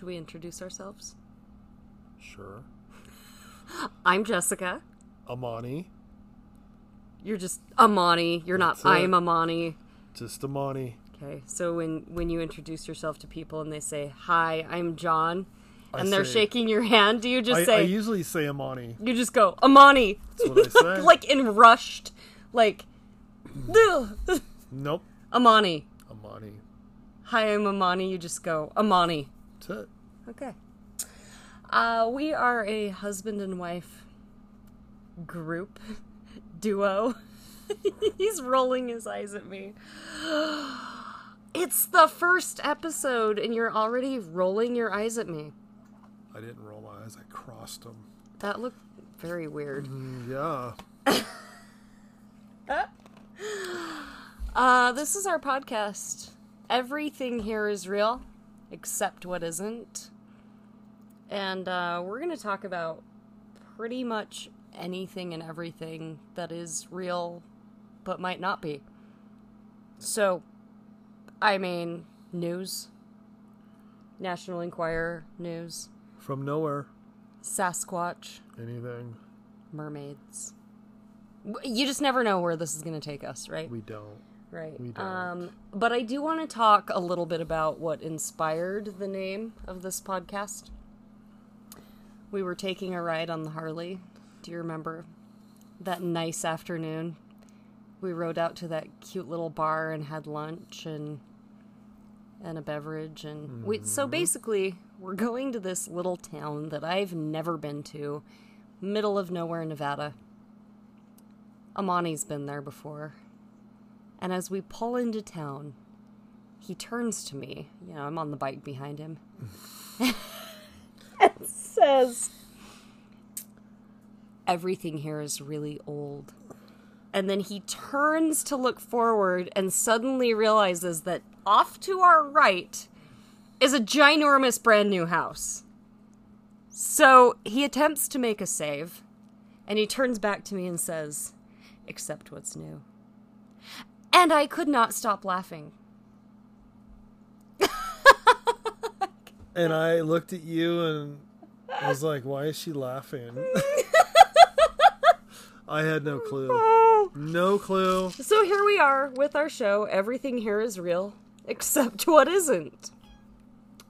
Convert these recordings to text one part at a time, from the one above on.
Should we introduce ourselves? Sure. I'm Jessica. Amani, You're just Amani. You're That's not it. I'm Amani. just Amani. Okay. So when when you introduce yourself to people and they say, "Hi, I'm John," I and they're say- shaking your hand, do you just I, say I usually say Amani. you just go Amani? That's what I say. like in rushed like Nope. Amani. Amani. Hi, I'm Amani. You just go Amani. That's it. Okay. Uh, we are a husband and wife group duo. He's rolling his eyes at me. It's the first episode, and you're already rolling your eyes at me. I didn't roll my eyes. I crossed them. That looked very weird. Yeah. Uh, this is our podcast. Everything here is real, except what isn't. And uh, we're going to talk about pretty much anything and everything that is real but might not be. So, I mean, news, National Enquirer news, From nowhere. Sasquatch, Anything. mermaids. You just never know where this is going to take us, right? We don't. Right. We don't. Um, but I do want to talk a little bit about what inspired the name of this podcast. We were taking a ride on the Harley. Do you remember that nice afternoon? We rode out to that cute little bar and had lunch and and a beverage and we so mm-hmm. basically we're going to this little town that I've never been to, middle of nowhere, Nevada. Amani's been there before. And as we pull into town, he turns to me. You know, I'm on the bike behind him. and says, Everything here is really old. And then he turns to look forward and suddenly realizes that off to our right is a ginormous brand new house. So he attempts to make a save, and he turns back to me and says, Accept what's new. And I could not stop laughing. And I looked at you and I was like, why is she laughing? I had no clue. No clue. So here we are with our show. Everything here is real, except what isn't.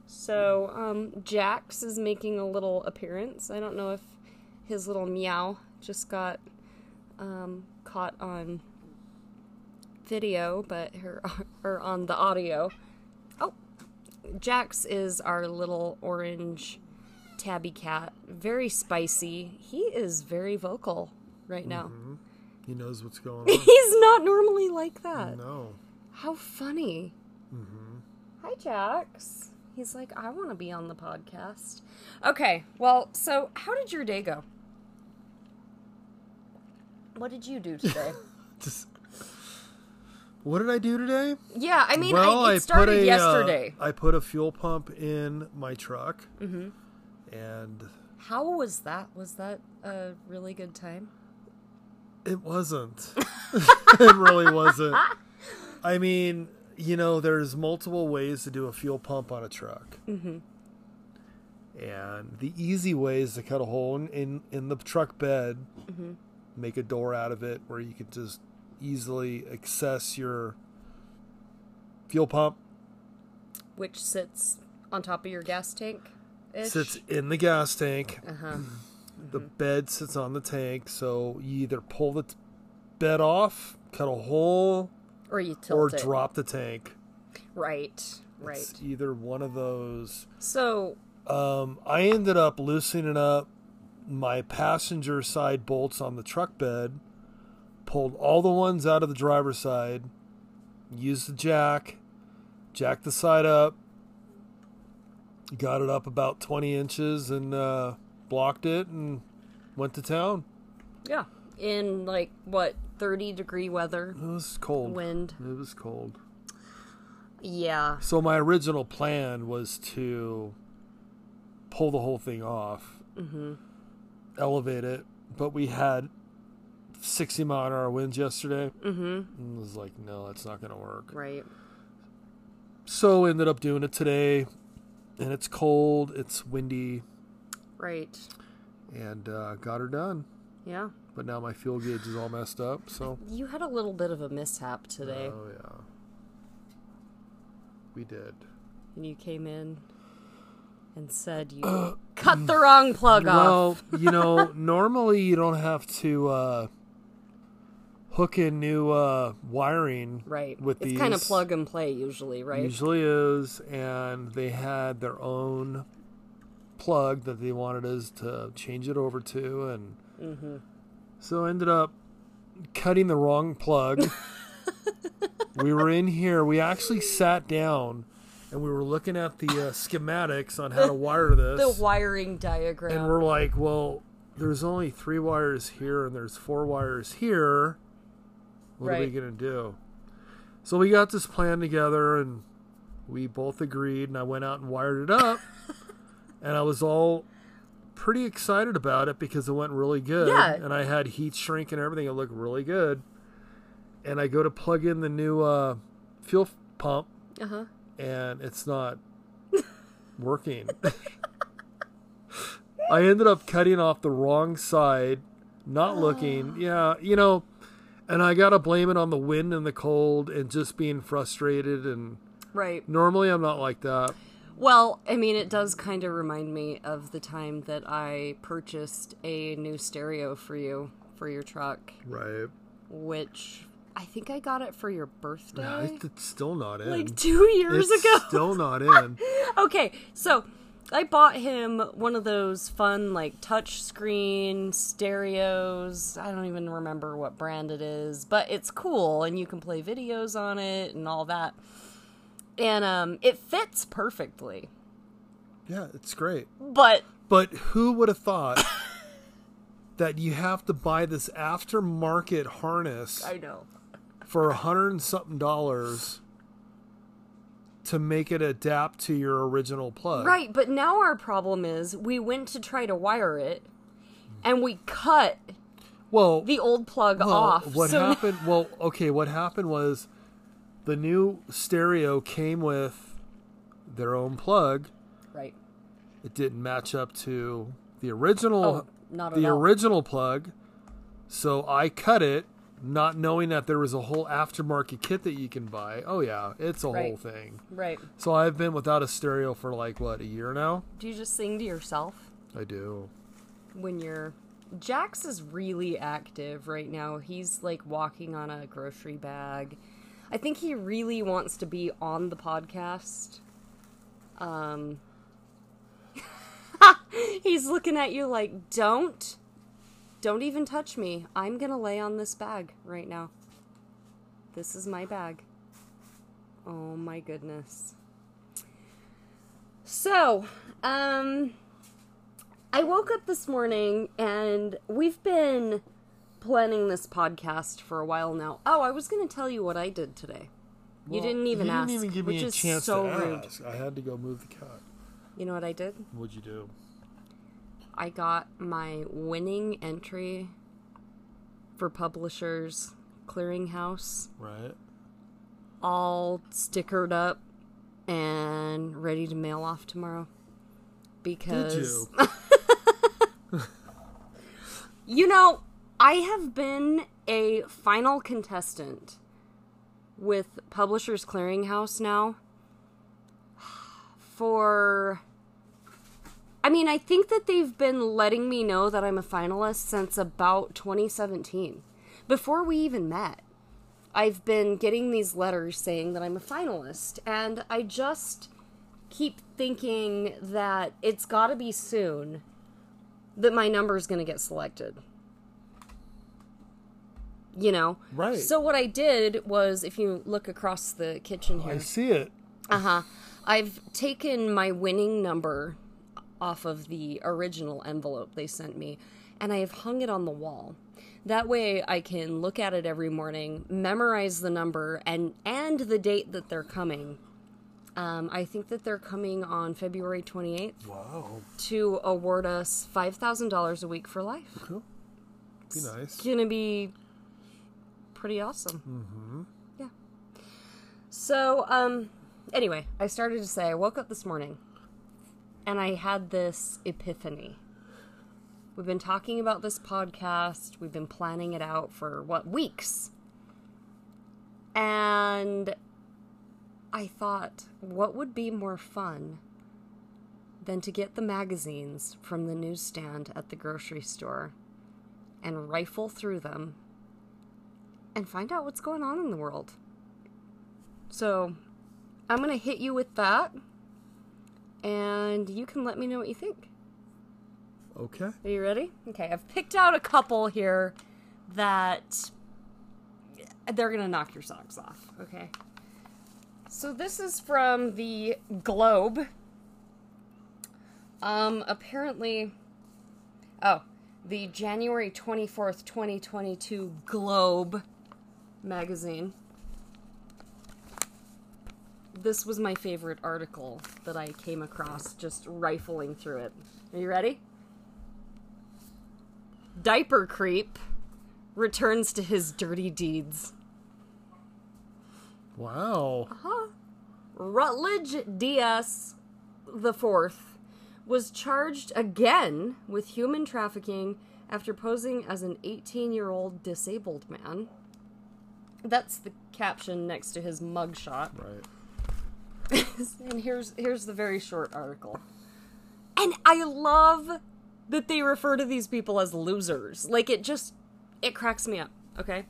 So, um, Jax is making a little appearance. I don't know if his little meow just got um, caught on video, but her or on the audio. Jax is our little orange tabby cat. Very spicy. He is very vocal right now. Mm-hmm. He knows what's going on. He's not normally like that. No. How funny. Mm-hmm. Hi, Jax. He's like, I want to be on the podcast. Okay, well, so how did your day go? What did you do today? Just. What did I do today? yeah, I mean, well, I, it started a, yesterday. Uh, I put a fuel pump in my truck, mm-hmm. and How was that? Was that a really good time? it wasn't. it really wasn't. I mean, you know, there's multiple ways to do a fuel pump on a truck, mm-hmm. and the easy way is to cut a hole in in, in the truck bed, Mm-hmm. make a door out of it where you can just easily access your fuel pump. Which sits on top of your gas tank? It sits in the gas tank. Uh huh. The bed sits on the tank, so you either pull the t- bed off, cut a hole, Or you tilt or it. drop the tank. Right, right. It's either one of those. So, Um, I ended up loosening up my passenger side bolts on the truck bed, pulled all the ones out of the driver's side, used the jack, jacked the side up, got it up about 20 inches, and uh, blocked it and went to town. yeah. In like, what, 30 degree weather? It was cold. Wind. It was cold. Yeah. So my original plan was to pull the whole thing off, elevate it, but we had 60 mile an hour winds yesterday. Mm-hmm. And was like, no, that's not going to work. Right. So ended up doing it today, and it's cold, it's windy, Right. and uh, got her done. Yeah. But now my fuel gauge is all messed up. So You had a little bit of a mishap today. oh yeah, we did. and you came in and said you cut the wrong plug Well, off. you know, normally you don't have to uh, hook in new uh, wiring. Right. With it's these, kind of plug and play usually, right? Usually is, and they had their own plug that they wanted us to change it over to, and Mm-hmm. so I ended up cutting the wrong plug. we were in here. We actually sat down, and we were looking at the uh, schematics on how to wire this. The wiring diagram. And we're like, well, there's only three wires here and there's four wires here. What are we going to do? So we got this plan together and we both agreed and I went out and wired it up. and I was all pretty excited about it because it went really good. Yeah. And I had heat shrink and everything. It looked really good. And I go to plug in the new uh, fuel pump uh-huh. and it's not working. I ended up cutting off the wrong side, not looking. Yeah, you know, and I got to blame it on the wind and the cold and just being frustrated. And Right. normally I'm not like that. Well, I mean, it does kind of remind me of the time that I purchased a new stereo for you for your truck, Right. which I think I got it for your birthday. It's still not in. like two years it's ago. still not in. okay, so I bought him one of those fun like touch screen stereos. I don't even remember what brand it is, but it's cool and you can play videos on it and all that. And um it fits perfectly. Yeah, it's great. But But who would have thought that you have to buy this aftermarket harness? I know. for a hundred and something dollars to make it adapt to your original plug. Right, but now our problem is we went to try to wire it and we cut Well, the old plug well, off. what so happened? Well, okay, what happened was the new stereo came with their own plug. right. It didn't match up to the original Oh, not at the original plug. So I cut it not knowing that there was a whole aftermarket kit that you can buy. Oh yeah, it's a whole thing. Right. So I've been without a stereo for like what, a year now? Do you just sing to yourself? I do. when you're Jax is really active right now. He's like walking on a grocery bag. I think he really wants to be on the podcast. Um He's looking at you like, "Don't don't even touch me. I'm going to lay on this bag right now. This is my bag." Oh my goodness. So, um I woke up this morning and we've been planning this podcast for a while now. Oh, I was going to tell you what I did today. you didn't even you ask, didn't even give me a chance so to rude. ask. I had to go move the cat. You know what I did? What'd you do? I got my winning entry for Publishers Clearinghouse Right. all stickered up and ready to mail off tomorrow. Because Did you? You know, I have been a final contestant with Publishers Clearinghouse now for. I mean, I think that they've been letting me know that I'm a finalist since about 2017. Before we even met, I've been getting these letters saying that I'm a finalist, and I just keep thinking that it's gotta be soon that my number is going to get selected. You know? Right. So what I did was if you look across the kitchen here, I see it. Uh-huh. I've taken my winning number off of the original envelope they sent me and I have hung it on the wall. That way I can look at it every morning, memorize the number and and the date that they're coming. Um, I think that they're coming on February 28th Wow. to award us $5,000 a week for life. Cool. Be nice. gonna be pretty awesome. Mm-hmm. Yeah. So, um, anyway, I started to say I woke up this morning and I had this epiphany. We've been talking about this podcast, we've been planning it out for what, weeks? And I thought, what would be more fun than to get the magazines from the newsstand at the grocery store and rifle through them and find out what's going on in the world? So, I'm going to hit you with that, and you can let me know what you think. Okay. Are you ready? Okay, I've picked out a couple here that they're gonna knock your socks off. Okay. So this is from the Globe. Um, apparently, oh, the January 24th, 2022 Globe magazine. This was my favorite article that I came across just rifling through it. Are you ready? Diaper creep returns to his dirty deeds. Wow. Uh-huh. Rutledge Diaz the Fourth was charged again with human trafficking after posing as an 18-year-old disabled man. That's the caption next to his mugshot. Right. and here's here's the very short article. And I love that they refer to these people as losers. Like it just it cracks me up, okay?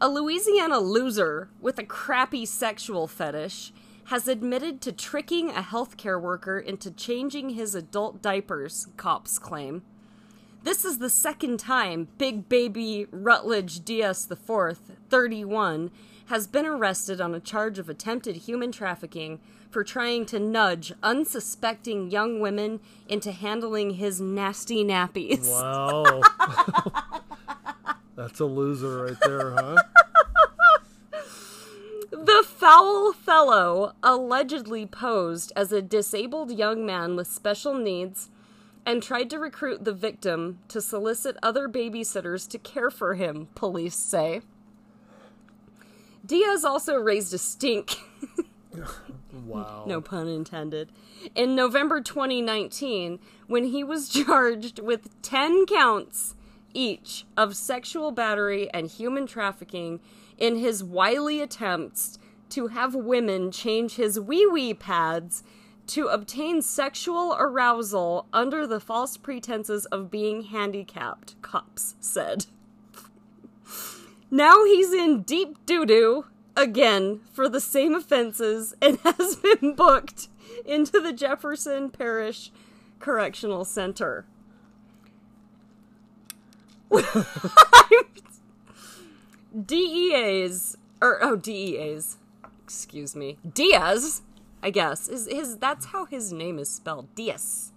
A Louisiana loser with a crappy sexual fetish has admitted to tricking a healthcare worker into changing his adult diapers, cops claim. This is the second time Big Baby Rutledge Diaz IV, 31, has been arrested on a charge of attempted human trafficking for trying to nudge unsuspecting young women into handling his nasty nappies. Wow. That's a loser right there, huh? The foul fellow allegedly posed as a disabled young man with special needs and tried to recruit the victim to solicit other babysitters to care for him, police say. Diaz also raised a stink, Wow. no pun intended, in November 2019 when he was charged with 10 counts each of sexual battery and human trafficking in his wily attempts to have women change his wee wee pads to obtain sexual arousal under the false pretenses of being handicapped, cops said. Now he's in deep doo doo again for the same offenses and has been booked into the Jefferson Parish Correctional Center. DEA's or oh DEA's excuse me. Diaz I guess is his that's how his name is spelled. Diaz.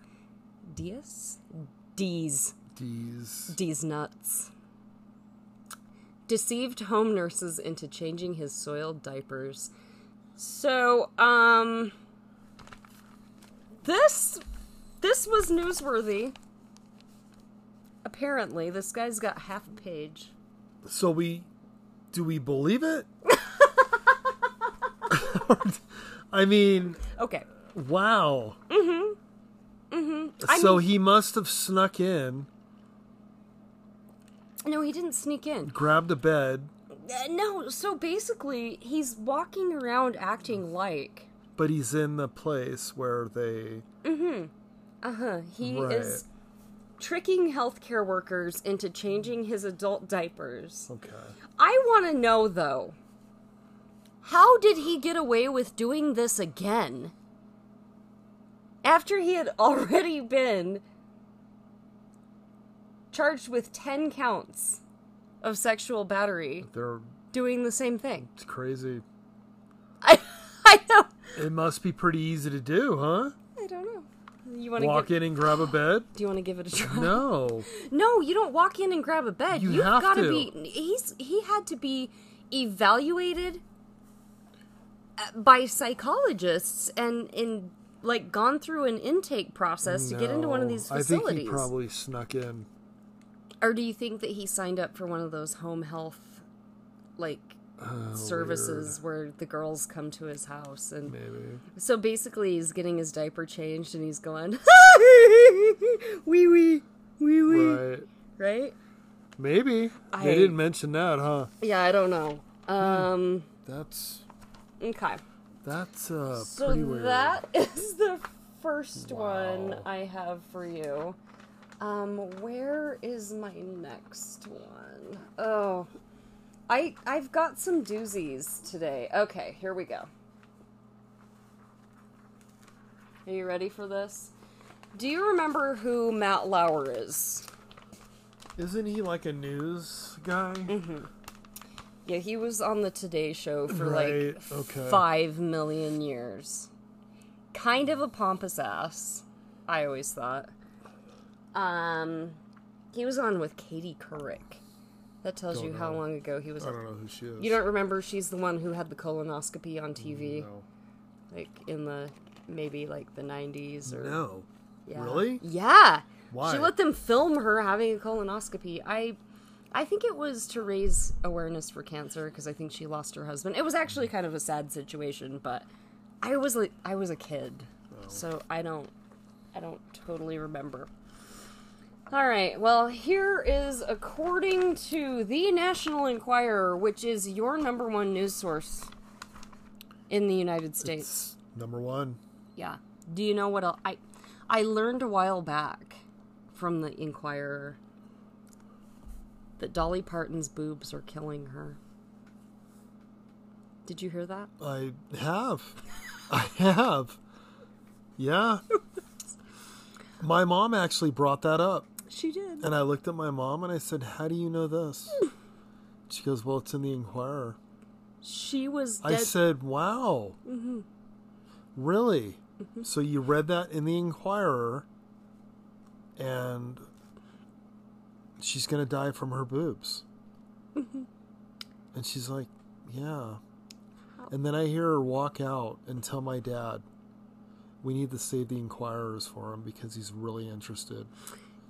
Diaz? D's. D's. D's nuts deceived home nurses into changing his soiled diapers so um this this was newsworthy apparently this guy's got half a page So we do we believe it? I mean, okay wow. Mhm. Mhm. so mean- he must have snuck in, No, he didn't sneak in. grabbed a bed, Uh, no, so basically, he's walking around acting like. but he's in the place where they Mhm. Uh huh. He Right. is tricking healthcare workers into changing his adult diapers. okay. I want to know, though, how did he get away with doing this again? After he had already been charged with 10 counts of sexual battery They're doing the same thing. it's crazy. I, I know. It must be pretty easy to do, huh? I don't know. You want to Walk give, in and grab a bed? Do you want to give it a try? No. No, you don't walk in and grab a bed. You You've have got to. be. He's he had to be evaluated uh, by psychologists and in like gone through an intake process to get into one of No. these I facilities. think he probably snuck in. Or do you think that he signed up for one of those home health like Oh, services where the girls come to his house and. Maybe. so basically he's getting his diaper changed and he's going wee wee wee wee Right. right? Maybe. I- They didn't mention that, huh? Yeah, I don't know. Um That's okay. that's uh So pretty weird. that is the first one I have for you. Um, where is my next one? Oh, I I've got some doozies today. Okay, here we go. Are you ready for this? Do you remember who Matt Lauer is? Isn't he like a news guy? Mm-hmm. Yeah, he was on the Today Show for Right, like okay. five million years. Kind of a pompous ass, I always thought. Um, he was on with Katie Couric. That tells Don't you how long ago he was. I don't know who she is. You don't remember? She's the one who had the colonoscopy on TV, No. like in the maybe like the nineties or No. yeah. Really? Yeah. Why? She let them film her having a colonoscopy. I I think it was to raise awareness for cancer because I think she lost her husband. It was actually kind of a sad situation, but I was like I was a kid. So I don't I don't totally remember. All right. Well, here is according to the National Enquirer, which is your number one news source in the United States. It's number one. Yeah. Do you know what else? I I learned a while back from the Enquirer that Dolly Parton's boobs are killing her. Did you hear that? I have. I have. Yeah. My mom actually brought that up. She did. And I looked at my mom and I said, How do you know this? She goes, Well, it's in the Enquirer. She was I said, Wow. Mm-hmm. Really? Mm-hmm. So you read that in the Enquirer and she's going to die from her boobs. Mm-hmm. And she's like, Yeah. And then I hear her walk out and tell my dad, we need to save the Enquirers for him because he's really interested.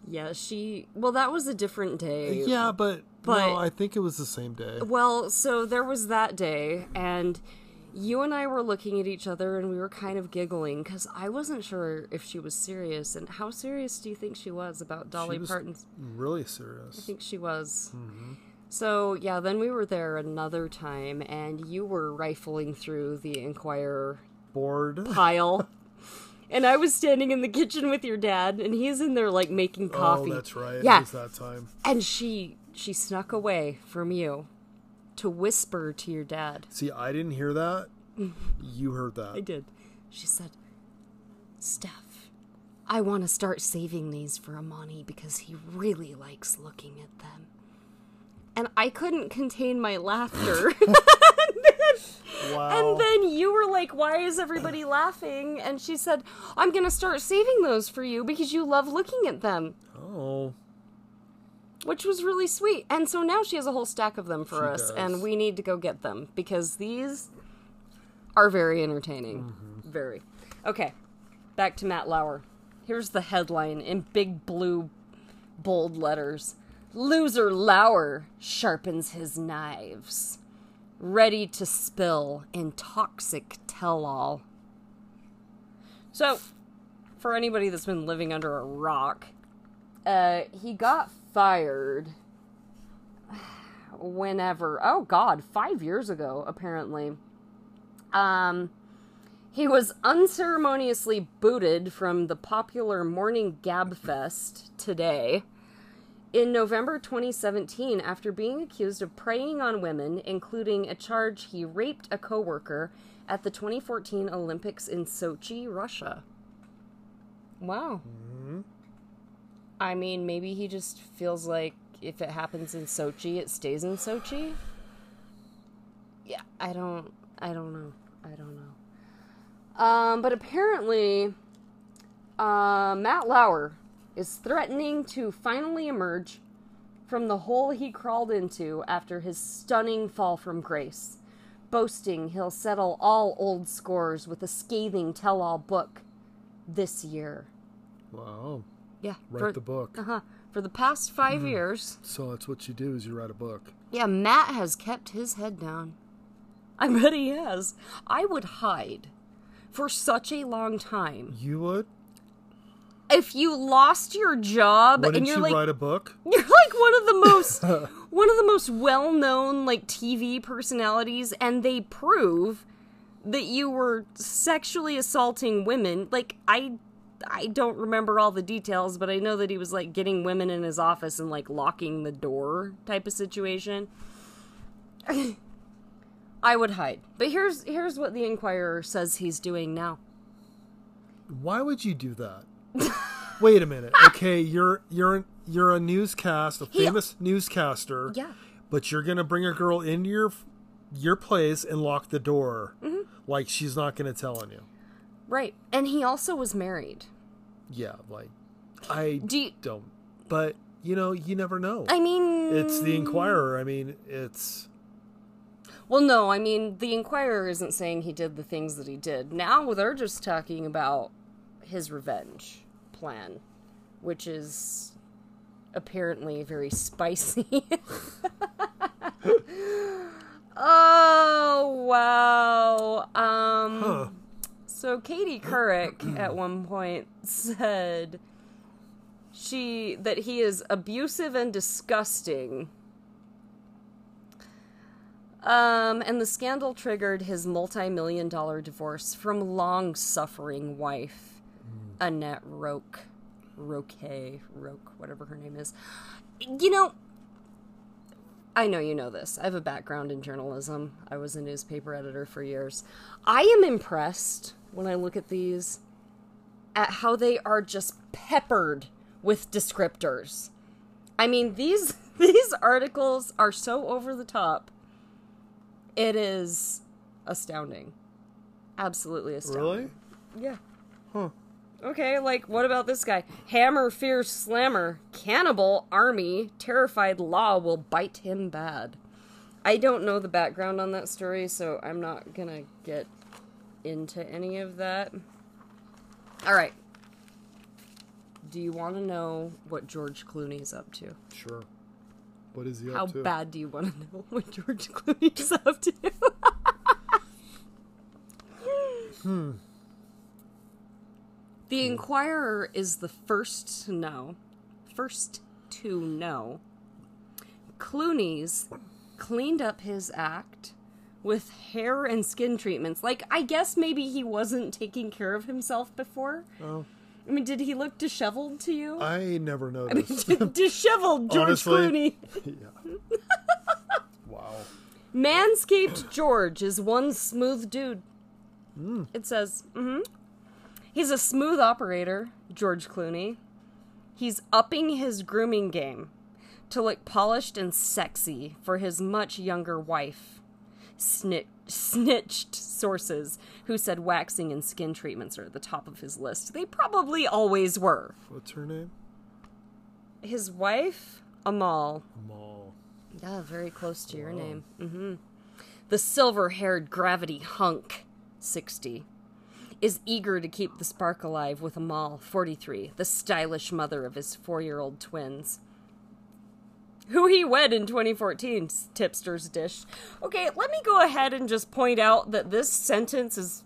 Yeah, she. Well, that was a different day. Yeah, but, But- no, I think it was the same day. Well, so there was that day, and you and I were looking at each other, and we were kind of giggling because I wasn't sure if she was serious. And how serious do you think she was about Dolly She was Parton's? really serious. I think she was. Mm-hmm. So yeah, then we were there another time, and you were rifling through the Enquirer board pile. And I was standing in the kitchen with your dad, and he's in there like making oh, coffee. Oh, that's right. Yeah. It was that time. And she she snuck away from you to whisper to your dad. See, I didn't hear that. You heard that. I did. She said, Steph, I want to start saving these for Amani because he really likes looking at them. And I couldn't contain my laughter. Wow. and then you were like, Why is everybody laughing? And she said, I'm going to start saving those for you because you love looking at them. oh, Which was really sweet. And so now she has a whole stack of them for She us, does. and we need to go get them because these are very entertaining. Mm-hmm. Very. Okay, back to Matt Lauer. Here's the headline in big blue, bold letters Loser Lauer sharpens his knives. Ready to spill in toxic tell all. So, for anybody that's been living under a rock, uh, he got fired whenever oh god five years ago apparently um he was unceremoniously booted from the popular morning gab fest today in november 2017 after being accused of preying on women including a charge he raped a coworker at the 2014 olympics in sochi russia wow I mean, maybe he just feels like if it happens in Sochi, it stays in Sochi. Yeah, I don't, I don't know, I don't know. Um, but apparently, uh, Matt Lauer is threatening to finally emerge from the hole he crawled into after his stunning fall from grace, boasting he'll settle all old scores with a scathing tell-all book this year. wow. Yeah, Write for- the book. uh-huh. For the past 5 years, So that's what you do is you write a book. yeah, Matt has kept his head down. I bet he has. I would hide for such a long time. You would? If you lost your job Wouldn't and you're you like write a book? You're like one of the most one of the most well-known like TV personalities and they prove that you were sexually assaulting women. Like I I don't remember all the details, but I know that he was like getting women in his office and like locking the door type of situation. I would hide. But here's here's what the Enquirer says he's doing now. Why would you do that? Wait a minute. Okay, you're you're you're a newscast, a famous newscaster. Yeah. But you're gonna bring a girl into your your place and lock the door, Mm-hmm. like she's not gonna tell on you. Right. And he also was married. Yeah, like I Do you, don't. But you know, you never know. I mean it's the Enquirer. I mean, it's Well, no, I mean, the Enquirer isn't saying he did the things that he did. Now they're just talking about his revenge plan, which is apparently very spicy. oh, wow. Um, huh. so Katie Couric at one point said she that he is abusive and disgusting. Um, and the scandal triggered his multi-million dollar divorce from long-suffering wife, Annette Roque, Roque, Roque, whatever her name is. You know, I know you know this. I have a background in journalism. I was a newspaper editor for years. I am impressed when I look at these at how they are just peppered with descriptors. I mean, these these articles are so over the top. It is astounding. Absolutely astounding. really. Yeah. Huh. Okay, like what about this guy? Hammer fierce slammer, cannibal Armie, terrified law will bite him bad. I don't know the background on that story, so I'm not gonna get into any of that. All right. Do you want to know what George Clooney's up to? Sure. What is he How up to? How bad do you want to know what George Clooney's up to? Hmm. The Enquirer is the first to know. First to know. Clooney's cleaned up his act with hair and skin treatments. Like, I guess maybe he wasn't taking care of himself before. Oh, I mean, did he look disheveled to you? I never I mean, noticed. disheveled George Honestly. Clooney. yeah. wow. Manscaped George is one smooth dude. It says, mm-hmm. He's a smooth operator, George Clooney. He's upping his grooming game to look polished and sexy for his much younger wife. Snit- snitched sources who said waxing and skin treatments are at the top of his list. They probably always were. What's her name? His wife, Amal, Amal. Yeah, very close to your name. Mm-hmm. The silver-haired gravity hunk, sixty, is eager to keep the spark alive with Amal, forty-three, the stylish mother of his four-year-old twins. Who he wed in 2014, tipsters dish. Okay, let me go ahead and just point out that this sentence is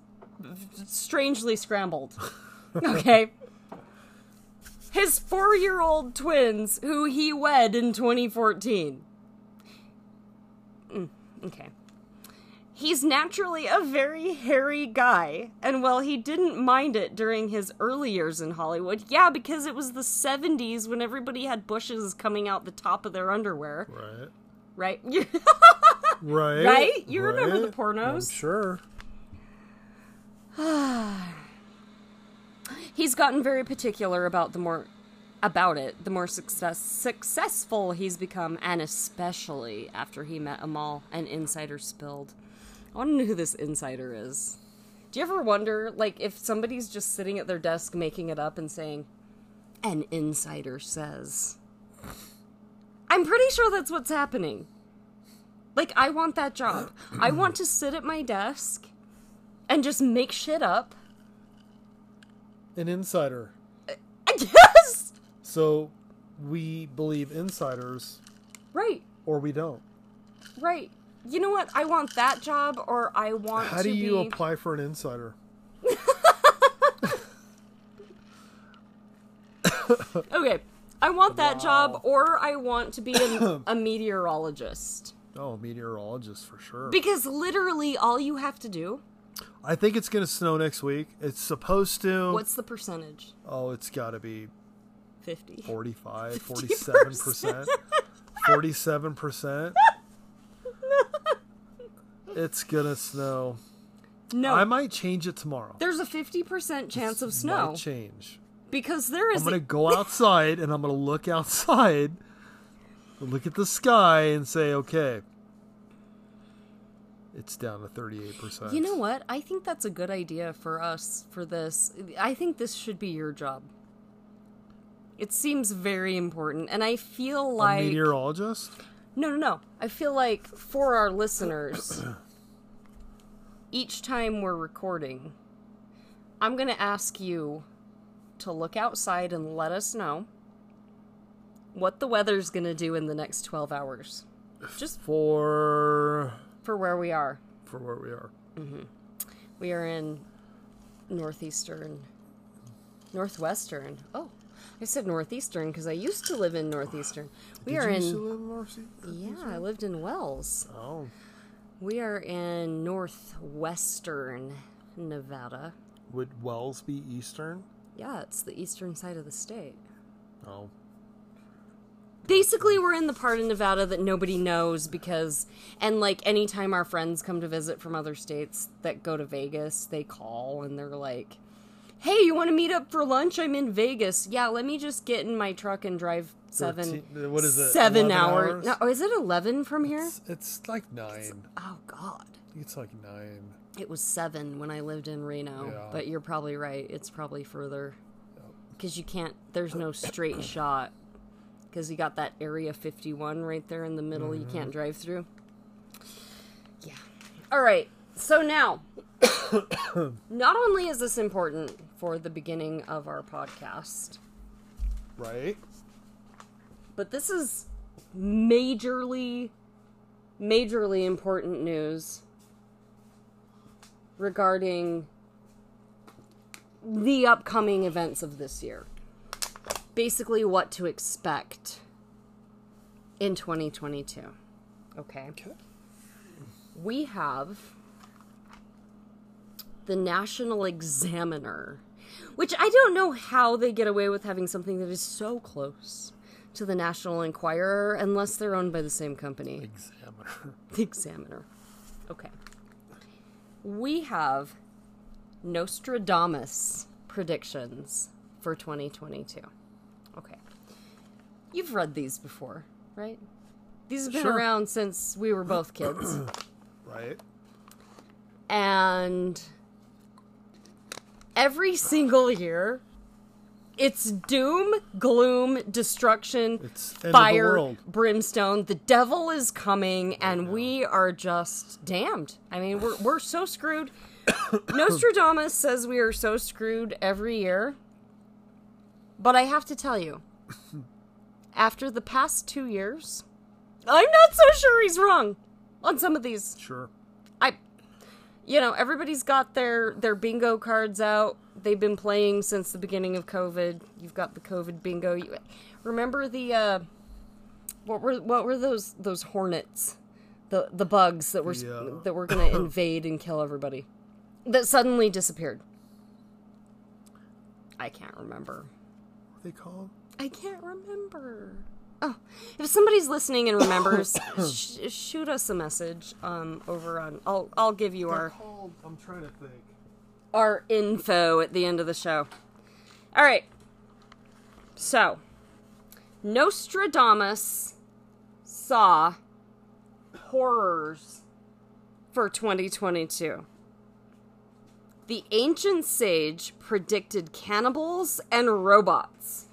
strangely scrambled. Okay. His four year old twins, who he wed in 2014. Mm, okay. He's naturally a very hairy guy, and while he didn't mind it during his early years in Hollywood, yeah, because it was the 70s when everybody had bushes coming out the top of their underwear, Right. right? Right. Right? You remember the pornos? I'm sure. he's gotten very particular about the more about it the more success successful he's become and especially after he met Amal an insider spilled I want to know who this insider is do you ever wonder like if somebody's just sitting at their desk making it up and saying an insider says I'm pretty sure that's what's happening like I want that job I want to sit at my desk and just make shit up An insider. yes So we believe insiders Right. or we don't. Right. You know what? I want that job, or I want to be. How do you be. apply for an insider? okay. I want that job, or I want to be a, a meteorologist. Oh, meteorologist for sure. Because literally, all you have to do. I think it's going to snow next week. It's supposed to. What's the percentage? Oh, it's got to be 50. 45, 47%. 47%. It's to snow. No. I might change it tomorrow. There's a 50% chance of snow. Might change. Because there is. I'm going to go outside and I'm to look outside, look at the sky and say, okay, it's down to 38%. You know what? I think that's a good idea for us for this. I think this should be your job. It seems very important, and I feel A like meteorologist? No, no, no. I feel like for our listeners, each time we're recording, I'm going to ask you to look outside and let us know what the weather's going to do in the next 12 hours, just For for where we are. for where we are. Mm-hmm. We are in northeastern, northwestern. Oh, I said northeastern because I used to live in northeastern. We Did are you in. used to live in North Yeah, I lived in Wells. Oh, We are in northwestern Nevada. would Wells be Eastern? Yeah, it's the eastern side of the state. Oh, Basically, we're in the part of Nevada that nobody knows because, and like anytime our friends come to visit from other states that go to Vegas, they call and they're like, "Hey, you want to meet up for lunch? I'm in Vegas. Yeah, let me just get in my truck and drive seven. 13 what is it, Seven 11 hours? No, is it eleven from here? it's, it's like nine. Oh God, It's like nine. it was seven when I lived in Reno. Yeah. But you're probably right. It's probably further because you can't. There's no straight shot because you got that area 51 right there in the middle. You Mm-hmm. can't drive through. Yeah. All right. So now, not only is this important for the beginning of our podcast, Right? but this is majorly, majorly important news regarding the upcoming events of this year. Basically, what to expect in 2022. Okay. Okay. We have the National Examiner, which I don't know how they get away with having something that is so close to the National Enquirer unless they're owned by the same company. Examiner. The Examiner. Okay. We have Nostradamus predictions for 2022. Okay. You've read these before, right? These have been Sure. around since we were both kids. Right? and every single year it's doom, gloom, destruction, It's of the fire, brimstone. The devil is coming, and we are just damned. I mean, we're we're so screwed. Nostradamus says we are so screwed every year. But I have to tell you, after the past two years, I'm not so sure he's wrong on some of these. Sure. I, you know, everybody's got their their bingo cards out. They've been playing since the beginning of COVID. You've got the COVID bingo. You, remember the uh, what were what were those those hornets, the the bugs that were uh, that were going to invade and kill everybody, that suddenly disappeared. I can't remember. What they called? I can't remember. Oh, if somebody's listening and remembers, sh- shoot us a message um, over on. I'll I'll give you They're our called. I'm trying to think. our info at the end of the show. All right. So, Nostradamus saw horrors for 2022. The ancient sage predicted cannibals and robots.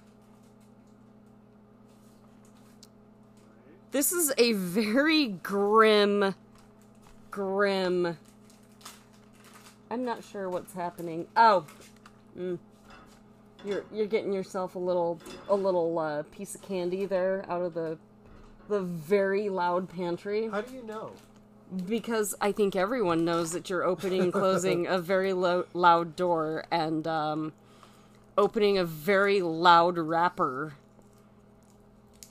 This is a very grim, grim. I'm not sure what's happening. Oh, mm. You're you're getting yourself a little a little uh, piece of candy there out of the the very loud pantry How do you know? because I think everyone knows that you're opening and closing a very lo- loud door and um, opening a very loud wrapper.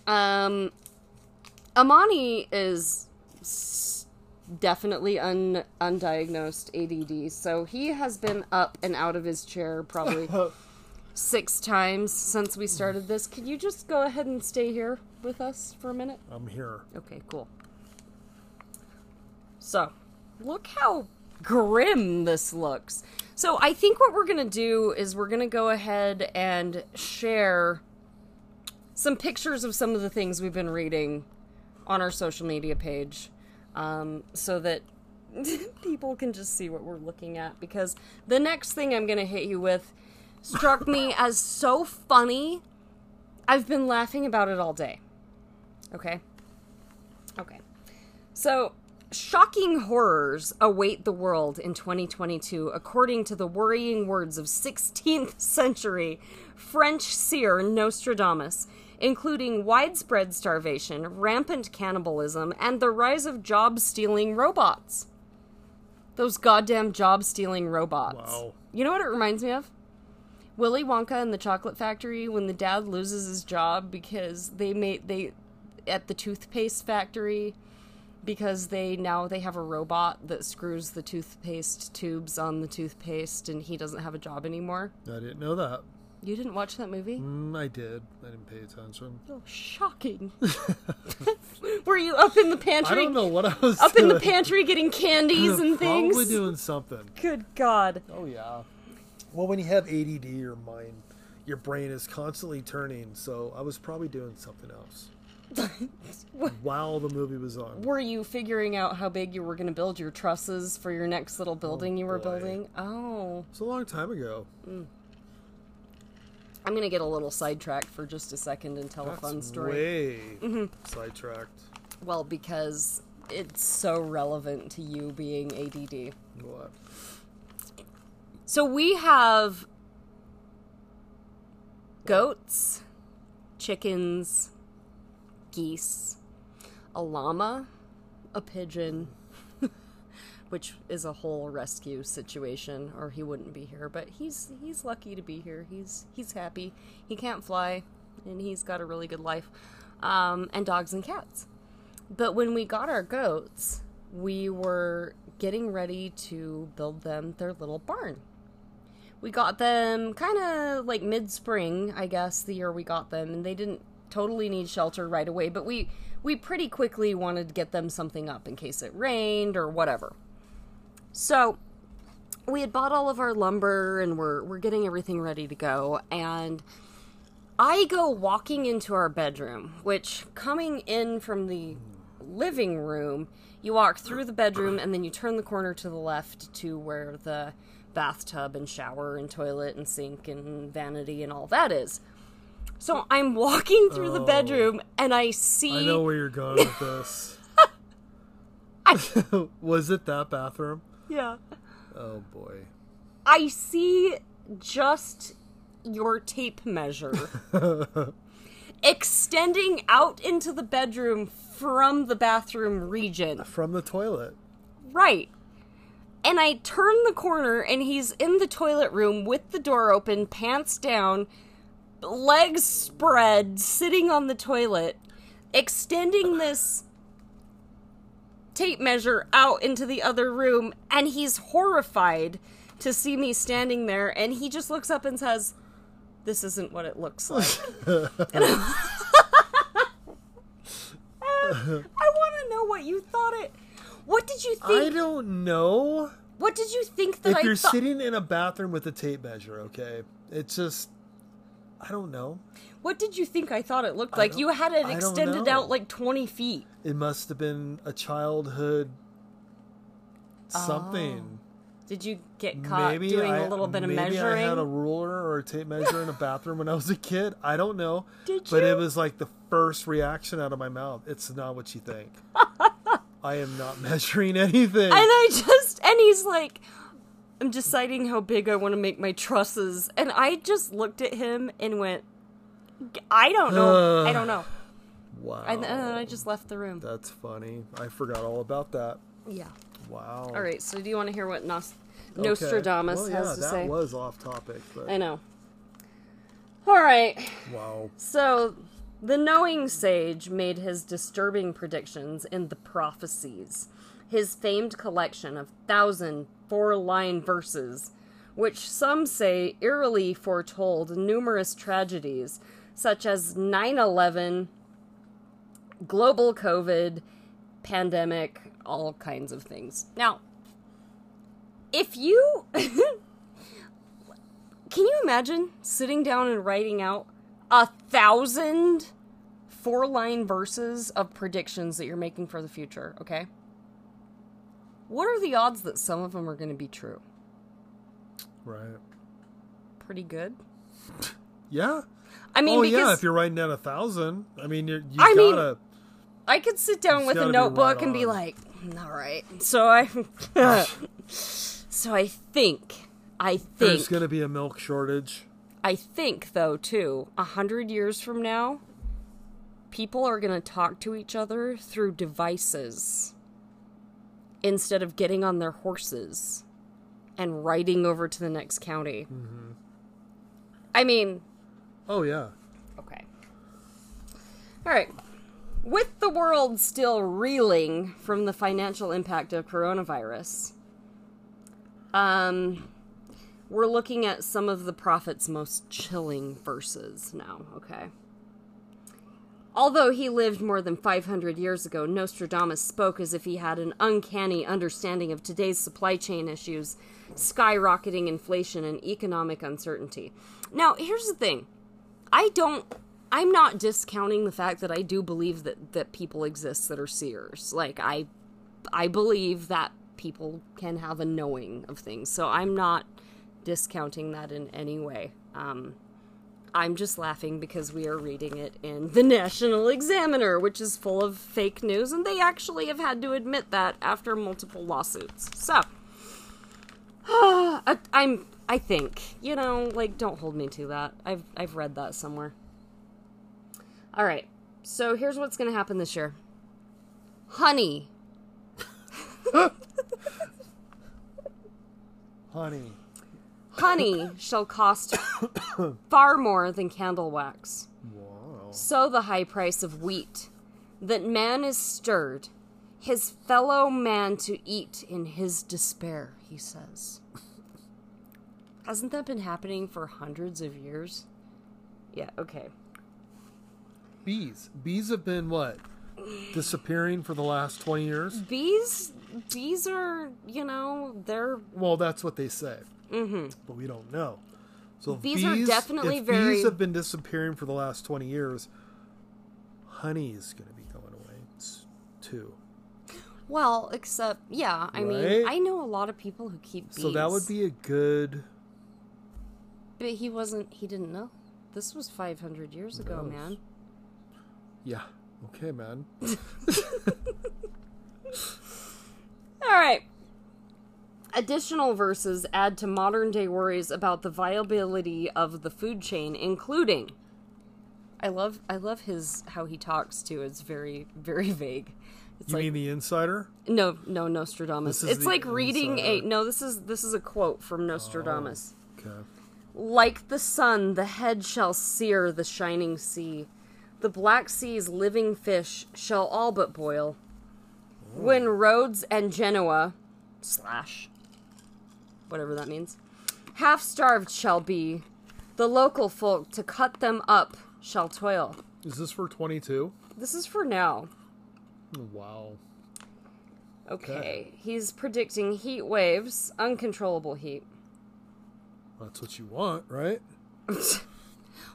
Um, Amani is definitely un- undiagnosed ADD, so he has been up and out of his chair probably six times since we started this. Can you just go ahead and stay here with us for a minute? I'm here. Okay, cool. So, look how grim this looks. So, I think what we're going to do is we're going to go ahead and share some pictures of some of the things we've been reading on our social media page um, so that people can just see what we're looking at. Because the next thing I'm going to hit you with struck me as so funny. I've been laughing about it all day. Okay? Okay. So, shocking horrors await the world in 2022, according to the worrying words of 16th century French seer Nostradamus, including widespread starvation, rampant cannibalism, and the rise of job stealing robots. Those goddamn job stealing robots. Wow. You know what it reminds me of? Willy Wonka and the Chocolate Factory when the dad loses his job because they made they at the toothpaste factory because they now they have a robot that screws the toothpaste tubes on the toothpaste and he doesn't have a job anymore. I didn't know that. You didn't watch that movie? Mm, I did. I didn't pay attention. Oh, shocking. Were you up in the pantry? I don't know what I was Up in the pantry getting candies and things? Probably doing something. Good God. Oh yeah. Well, when you have ADD, your mind, your brain is constantly turning. So I was probably doing something else while the movie was on. Were you figuring out how big you were going to build your trusses for your next little building you were boy. building? Oh. It's a long time ago. I'm going to get a little sidetracked for just a second and tell a fun story. way mm-hmm. sidetracked. Well, because it's so relevant to you being ADD. What? So we have goats, chickens, geese, a llama, a pigeon, which is a whole rescue situation, or he wouldn't be here. But he's he's lucky to be here. He's he's happy. He can't fly, and he's got a really good life. Um, and dogs and cats. But when we got our goats, we were getting ready to build them their little barn. We got them kind of like mid spring, I guess, the year we got them, and they didn't totally need shelter right away, but we we pretty quickly wanted to get them something up in case it rained or whatever. So we had bought all of our lumber and we're we're getting everything ready to go and I go walking into our bedroom, which coming in from the living room, you walk through the bedroom and then you turn the corner to the left to where the bathtub and shower and toilet and sink and vanity and all that is. So I'm walking through the Oh. bedroom and I see I know where you're going with this. was it that bathroom? Yeah. Oh boy. I see just your tape measure extending out into the bedroom from the bathroom region. From the toilet. Right. And I turn the corner and he's in the toilet room with the door open, pants down, legs spread, sitting on the toilet, extending this tape measure out into the other room, and he's horrified to see me standing there, and he just looks up and says, This isn't what it looks like. I'm- want to know what you thought it. What did you think? I don't know. What did you think that If I you're thought? sitting in a bathroom with a tape measure, okay? It's just I don't know. What did you think I thought it looked like? You had it I don't extended know. out like 20 feet. It must have been a childhood Oh. something. Did you get caught maybe doing I, a little bit of maybe measuring? I had a ruler or a tape measure in a bathroom when I was a kid. I don't know. Did But you? it was like the first reaction out of my mouth. It's not what you think. I am not measuring anything. and I just, and he's like, I'm deciding how big I want to make my trusses. And I just looked at him and went, I don't know. I don't know. Wow. And then I just left the room. That's funny. I forgot all about that. Yeah. Wow. All right. So do you want to hear what Nos- Okay. Nostradamus well, yeah, has to that say? was off topic, but I know. All right. wow. So, the knowing sage made his disturbing predictions in the Prophecies, his famed collection of thousand four line verses, which some say eerily foretold numerous tragedies, such as 9 11, global COVID, pandemic, all kinds of things. Now, if you. Can you imagine sitting down and writing out a thousand four line verses of predictions that you're making for the future, okay? What are the odds that some of them are going to be true? Right. Pretty good. Yeah. I mean, oh because yeah, if you're writing down a thousand, I mean, you're, you I mean- gotta. I could sit down with a notebook right and be like, "Mm, all right. So I, so I think, I think there's gonna be a milk shortage. I think though too, a hundred years from now, people are gonna talk to each other through devices instead of getting on their horses and riding over to the next county. I mean, Oh yeah. okay. All right. With the world still reeling from the financial impact of coronavirus, um, we're looking at some of the prophet's most chilling verses now, okay? Although he lived more than 500 years ago, Nostradamus spoke as if he had an uncanny understanding of today's supply chain issues, skyrocketing inflation, and economic uncertainty. Now, here's the thing I don't. I'm not discounting the fact that I do believe that, that people exist that are seers. Like, I I believe that people can have a knowing of things. So I'm not discounting that in any way. Um, I'm just laughing because we are reading it in the National Examiner, which is full of fake news, and they actually have had to admit that after multiple lawsuits. So, I'm. I think you know, like, don't hold me to that. I've I've read that somewhere. All right, so here's what's going to happen this year. Honey Honey. Honey shall cost far more than candle wax. Wow. So the high price of wheat, that man is stirred, his fellow man to eat in his despair, he says. Hasn't that been happening for hundreds of years? Yeah, okay. Bees. Bees have been what? Disappearing for the last 20 years? Bees, bees are, you know, they're Well, that's what they say. Mm-hmm. But we don't know. So if Bees are definitely if very- bees have been disappearing for the last 20 years. Honey is going to be going away s- too. well, except yeah. I mean, I know a lot of people who keep bees. So that would be a good. But he wasn't. He didn't know. This was 500 years ago, man. Yeah. Okay, man. All right. Additional verses add to modern day worries about the viability of the food chain, including. I love I love his how he talks too. It's very very vague. It's You like mean the insider? no no Nostradamus. It's like reading a no. This is this is a quote from oh, Nostradamus. Okay. Like the sun, the head shall sear the shining sea. The Black Sea's living fish shall all but boil. When Rhodes and Genoa, slash, whatever that means, half starved shall be, the local folk to cut them up shall toil. Is this for 22? This is for now. Wow. Okay. Okay. He's predicting heat waves, uncontrollable heat. That's what you want, right?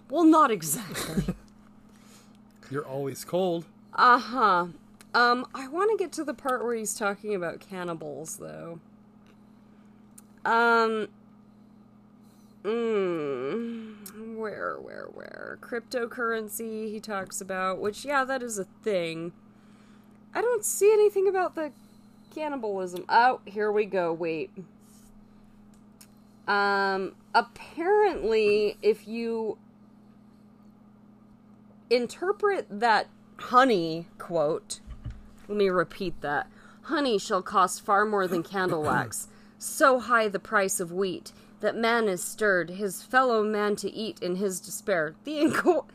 Well, not exactly. You're always cold. Uh huh. Um, I want to get to the part where he's talking about cannibals, though. Um. Mm, where, where, where? Cryptocurrency he talks about, which, yeah, that is a thing. I don't see anything about the cannibalism. Oh, here we go. Wait. Um, apparently, if you interpret that honey quote, let me repeat that. Honey shall cost far more than candle wax, so high the price of wheat that man is stirred, his fellow man to eat in his despair. The inco-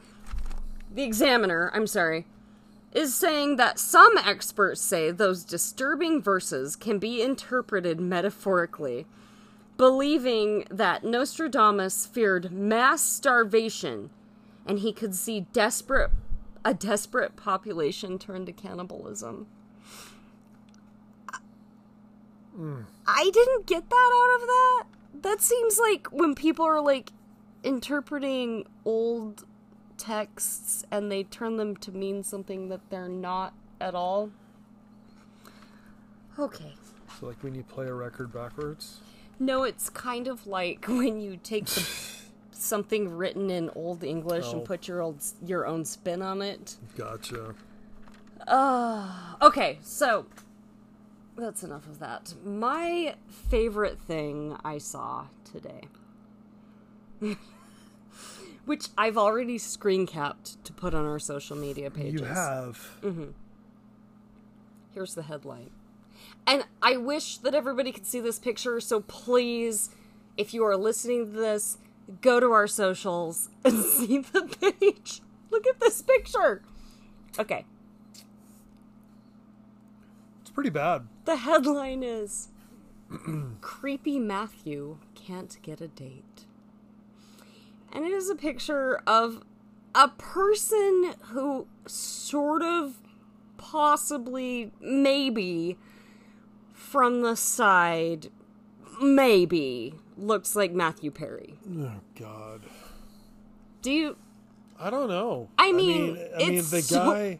the examiner, I'm sorry, is saying that some experts say those disturbing verses can be interpreted metaphorically, believing that Nostradamus feared mass starvation and he could see desperate a desperate population turn to cannibalism. Hmm. I didn't get that out of that. That seems like when people are like interpreting old texts and they turn them to mean something that they're not at all. Okay. So like when you play a record backwards. No, it's kind of like when you take the, something written in old English Oh. and put your old your own spin on it. Gotcha. Uh, okay, so that's enough of that. My favorite thing I saw today, which I've already screen capped to put on our social media pages. You have. Mm-hmm. Here's the headline. And I wish that everybody could see this picture, so please, if you are listening to this, go to our socials and see the page. Look at this picture. Okay, It's pretty bad. the headline is Creepy Matthew Can't Get a Date. And it is a picture of a person who sort of possibly, maybe, from the side, maybe, looks like Matthew Perry. Oh God. Do you. I don't know. I mean, I mean, it's the so- guy.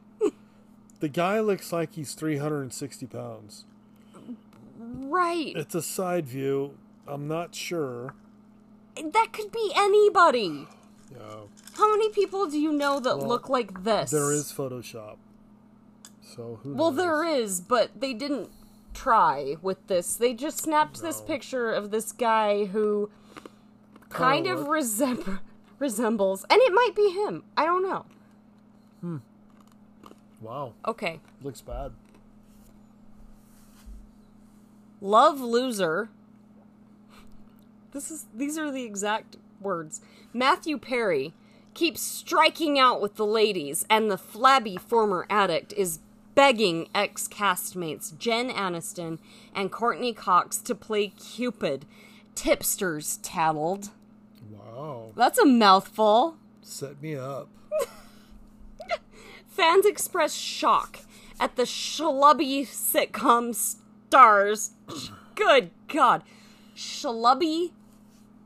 The guy looks like he's 360 pounds. Right. It's a side view. I'm not sure. That could be anybody. No, How many people do you know that Well, look like this? there is Photoshop. So who? Well, knows? there is, but they didn't try with this. They just snapped this picture of this guy who kind of resem- resembles, and it might be him. I don't know. Hmm. Wow, Okay. looks bad. Love loser. This is these are the exact words. Matthew Perry keeps striking out with the ladies, and the flabby former addict is begging ex castmates Jen Aniston and Courteney Cox to play Cupid. Tipsters tattled. Wow, That's a mouthful. set me up. Fans express shock at the schlubby sitcom stars. Good God. Schlubby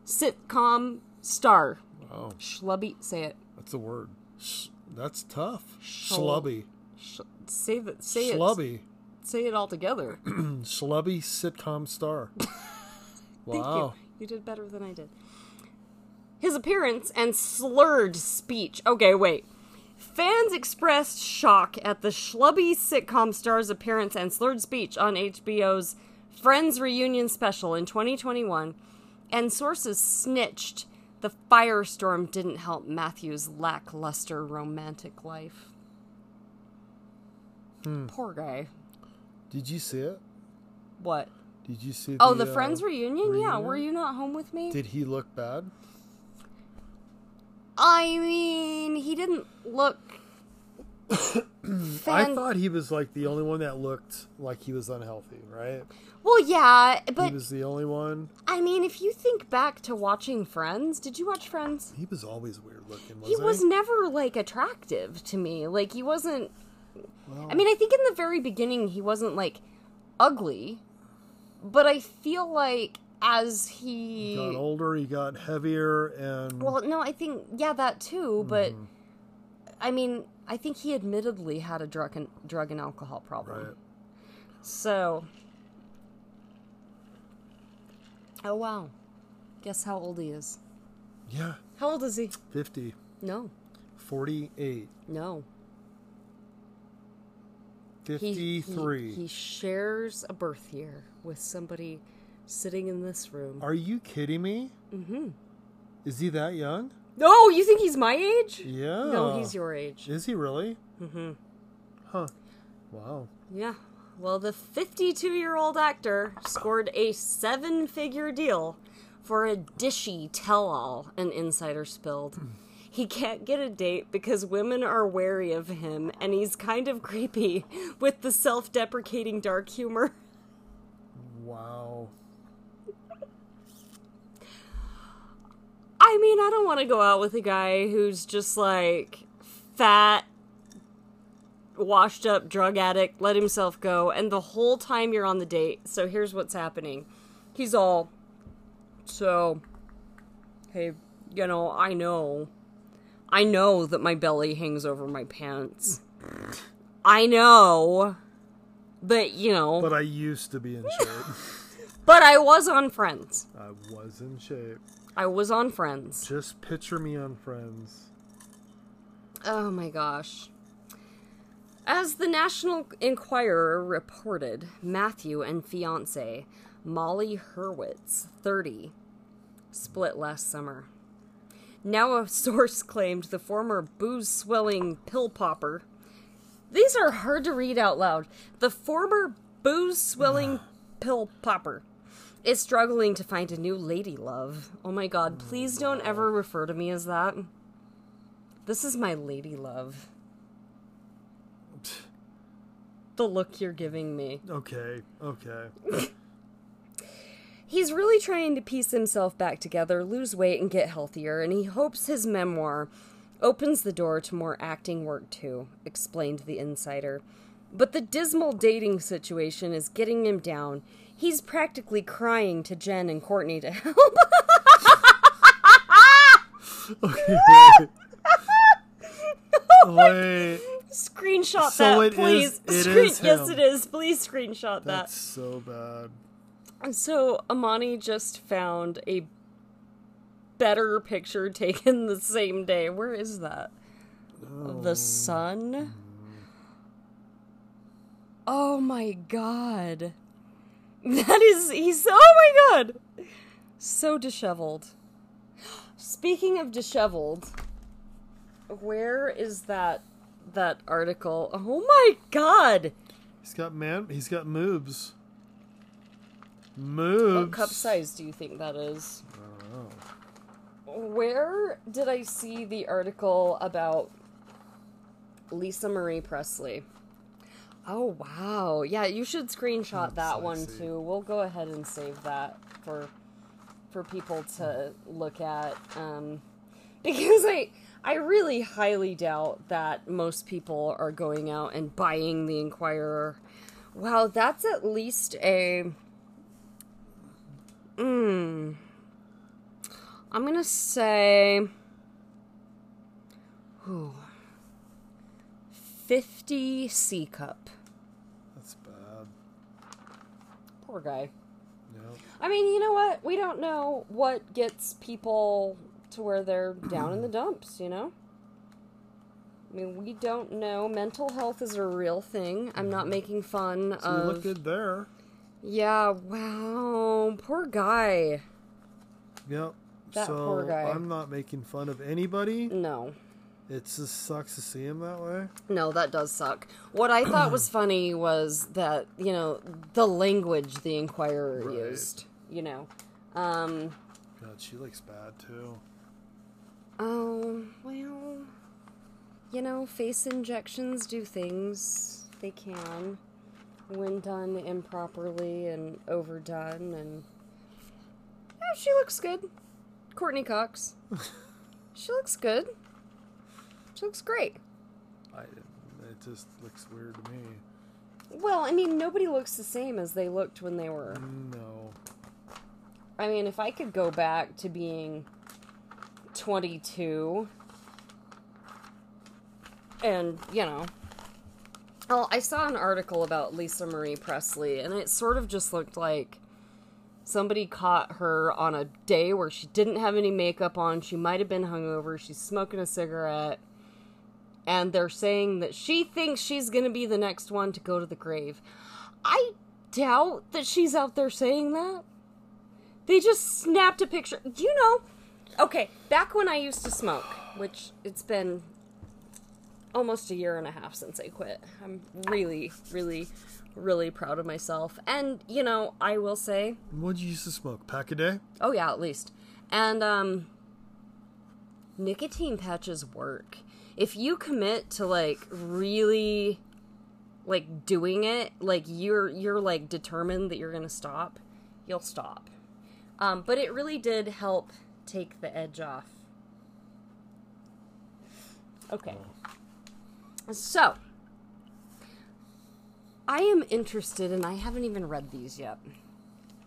sitcom star. Wow, Schlubby, say it. that's a word. Sh- that's tough. Schlubby. Sh- say that. Say it. Schlubby. Say it all together. Schlubby sitcom star. Thank wow. you. You did better than I did. His appearance and slurred speech. Okay, wait. Fans expressed shock at the schlubby sitcom star's appearance and slurred speech on HBO's Friends reunion special in 2021, and sources snitched the firestorm didn't help Matthew's lackluster romantic life. Poor guy. Did you see it? What? Did you see? Oh, the uh, Friends reunion? Yeah, were you not home with me? Did he look bad? I mean, he didn't look. I thought he was like the only one that looked like he was unhealthy, right? Well, yeah, but he was the only one. I mean, if you think back to watching Friends, did you watch Friends? He was always weird looking. He Wasn't was never like attractive to me. Like he wasn't. Well, I mean, I think in the very beginning he wasn't like ugly, but I feel like as he he got older, he got heavier, and Well, no, I think yeah, that too. But Mm-hmm. I mean, I think he admittedly had a drug and drug and alcohol problem. right. So, oh wow, guess how old he is? Yeah, How old is he? 50, No, 48, no. He, he- 53. He, shares a birth year with somebody sitting in this room. Are you kidding me? Mm-hmm. Is he that young? Oh, you think he's my age? Yeah. No, he's your age. Is he really? Mm-hmm. Huh. Wow. Yeah. Well, the 52 year old actor scored a seven figure deal for a dishy tell all, an insider spilled. He can't get a date because women are wary of him, and he's kind of creepy with the self deprecating dark humor. Wow. I mean, I don't want to go out with a guy who's just like fat, washed up drug addict, let himself go, and the whole time you're on the date. So here's what's happening. He's all, so, hey, you know, I know. I know that my belly hangs over my pants. I know. But, you know, But I used to be in shape. but I was on Friends. I was in shape. I was on Friends. Just picture me on Friends. Oh my gosh. As the National Enquirer reported, Matthew and fiance Molly Hurwitz, 30, split last summer. Now a source claimed the former booze swilling pill popper. These are hard to read out loud. The former booze swilling pill popper is struggling to find a new lady love. Oh my god, please don't ever refer to me as that. This is my lady love. The look you're giving me. Okay, okay. He's really trying to piece himself back together, lose weight, and get healthier, and he hopes his memoir opens the door to more acting work too, explained the insider. But the dismal dating situation is getting him down. He's practically crying to Jen and Courtney to help. Okay. Wait. screenshot So that, it is- please. it Screen- yes, it is. Please screenshot that. That's so bad. So Amani just found a better picture taken the same day. Where is that? The oh. sun? Oh my god. That is he's oh my god. So disheveled. Speaking of disheveled, where is that that article? Oh my god. He's got man. He's got moves. Moves. What cup size do you think that is? I don't know. Where did I see the article about Lisa Marie Presley? Oh wow. Yeah, you should screenshot that one too. We'll go ahead and save that for for people to look at um because I I really highly doubt that most people are going out and buying the Enquirer. Wow, that's at least a mm, I'm gonna say, whew, fifty C cup. That's bad. Poor guy. Yep. I mean, you know what? We don't know what gets people to where they're down in the dumps. You know. I mean, we don't know. Mental health is a real thing. I'm not making fun So you of. look good there. Yeah. Wow. Poor guy. Yep. That so poor guy. I'm not making fun of anybody. No. It just sucks to see him that way. No, that does suck. What I thought was funny was that, you know, the language the Enquirer Right. used. You know. Um, God, she looks bad too. oh, well, you know, face injections do things. They can. When done improperly and overdone, and. Yeah, she looks good. Courteney Cox. she looks good. She looks great. I. It just looks weird to me. Well, I mean, nobody looks the same as they looked when they were. No. I mean, if I could go back to being 22 and, you know. Oh, I saw an article about Lisa Marie Presley, and it sort of just looked like somebody caught her on a day where she didn't have any makeup on. She might have been hungover. She's smoking a cigarette. And they're saying that she thinks she's going to be the next one to go to the grave. I doubt that she's out there saying that. They just snapped a picture. You know? Okay, back when I used to smoke, which it's been almost a year and a half since I quit. I'm really, really, really proud of myself. And, you know, I will say, What'd you used to smoke? Pack a day? oh yeah, at least. And um nicotine patches work. If you commit to like really like doing it, like you're you're like determined that you're going to stop, you'll stop. Um but it really did help take the edge off. Okay. So, I am interested and I haven't even read these yet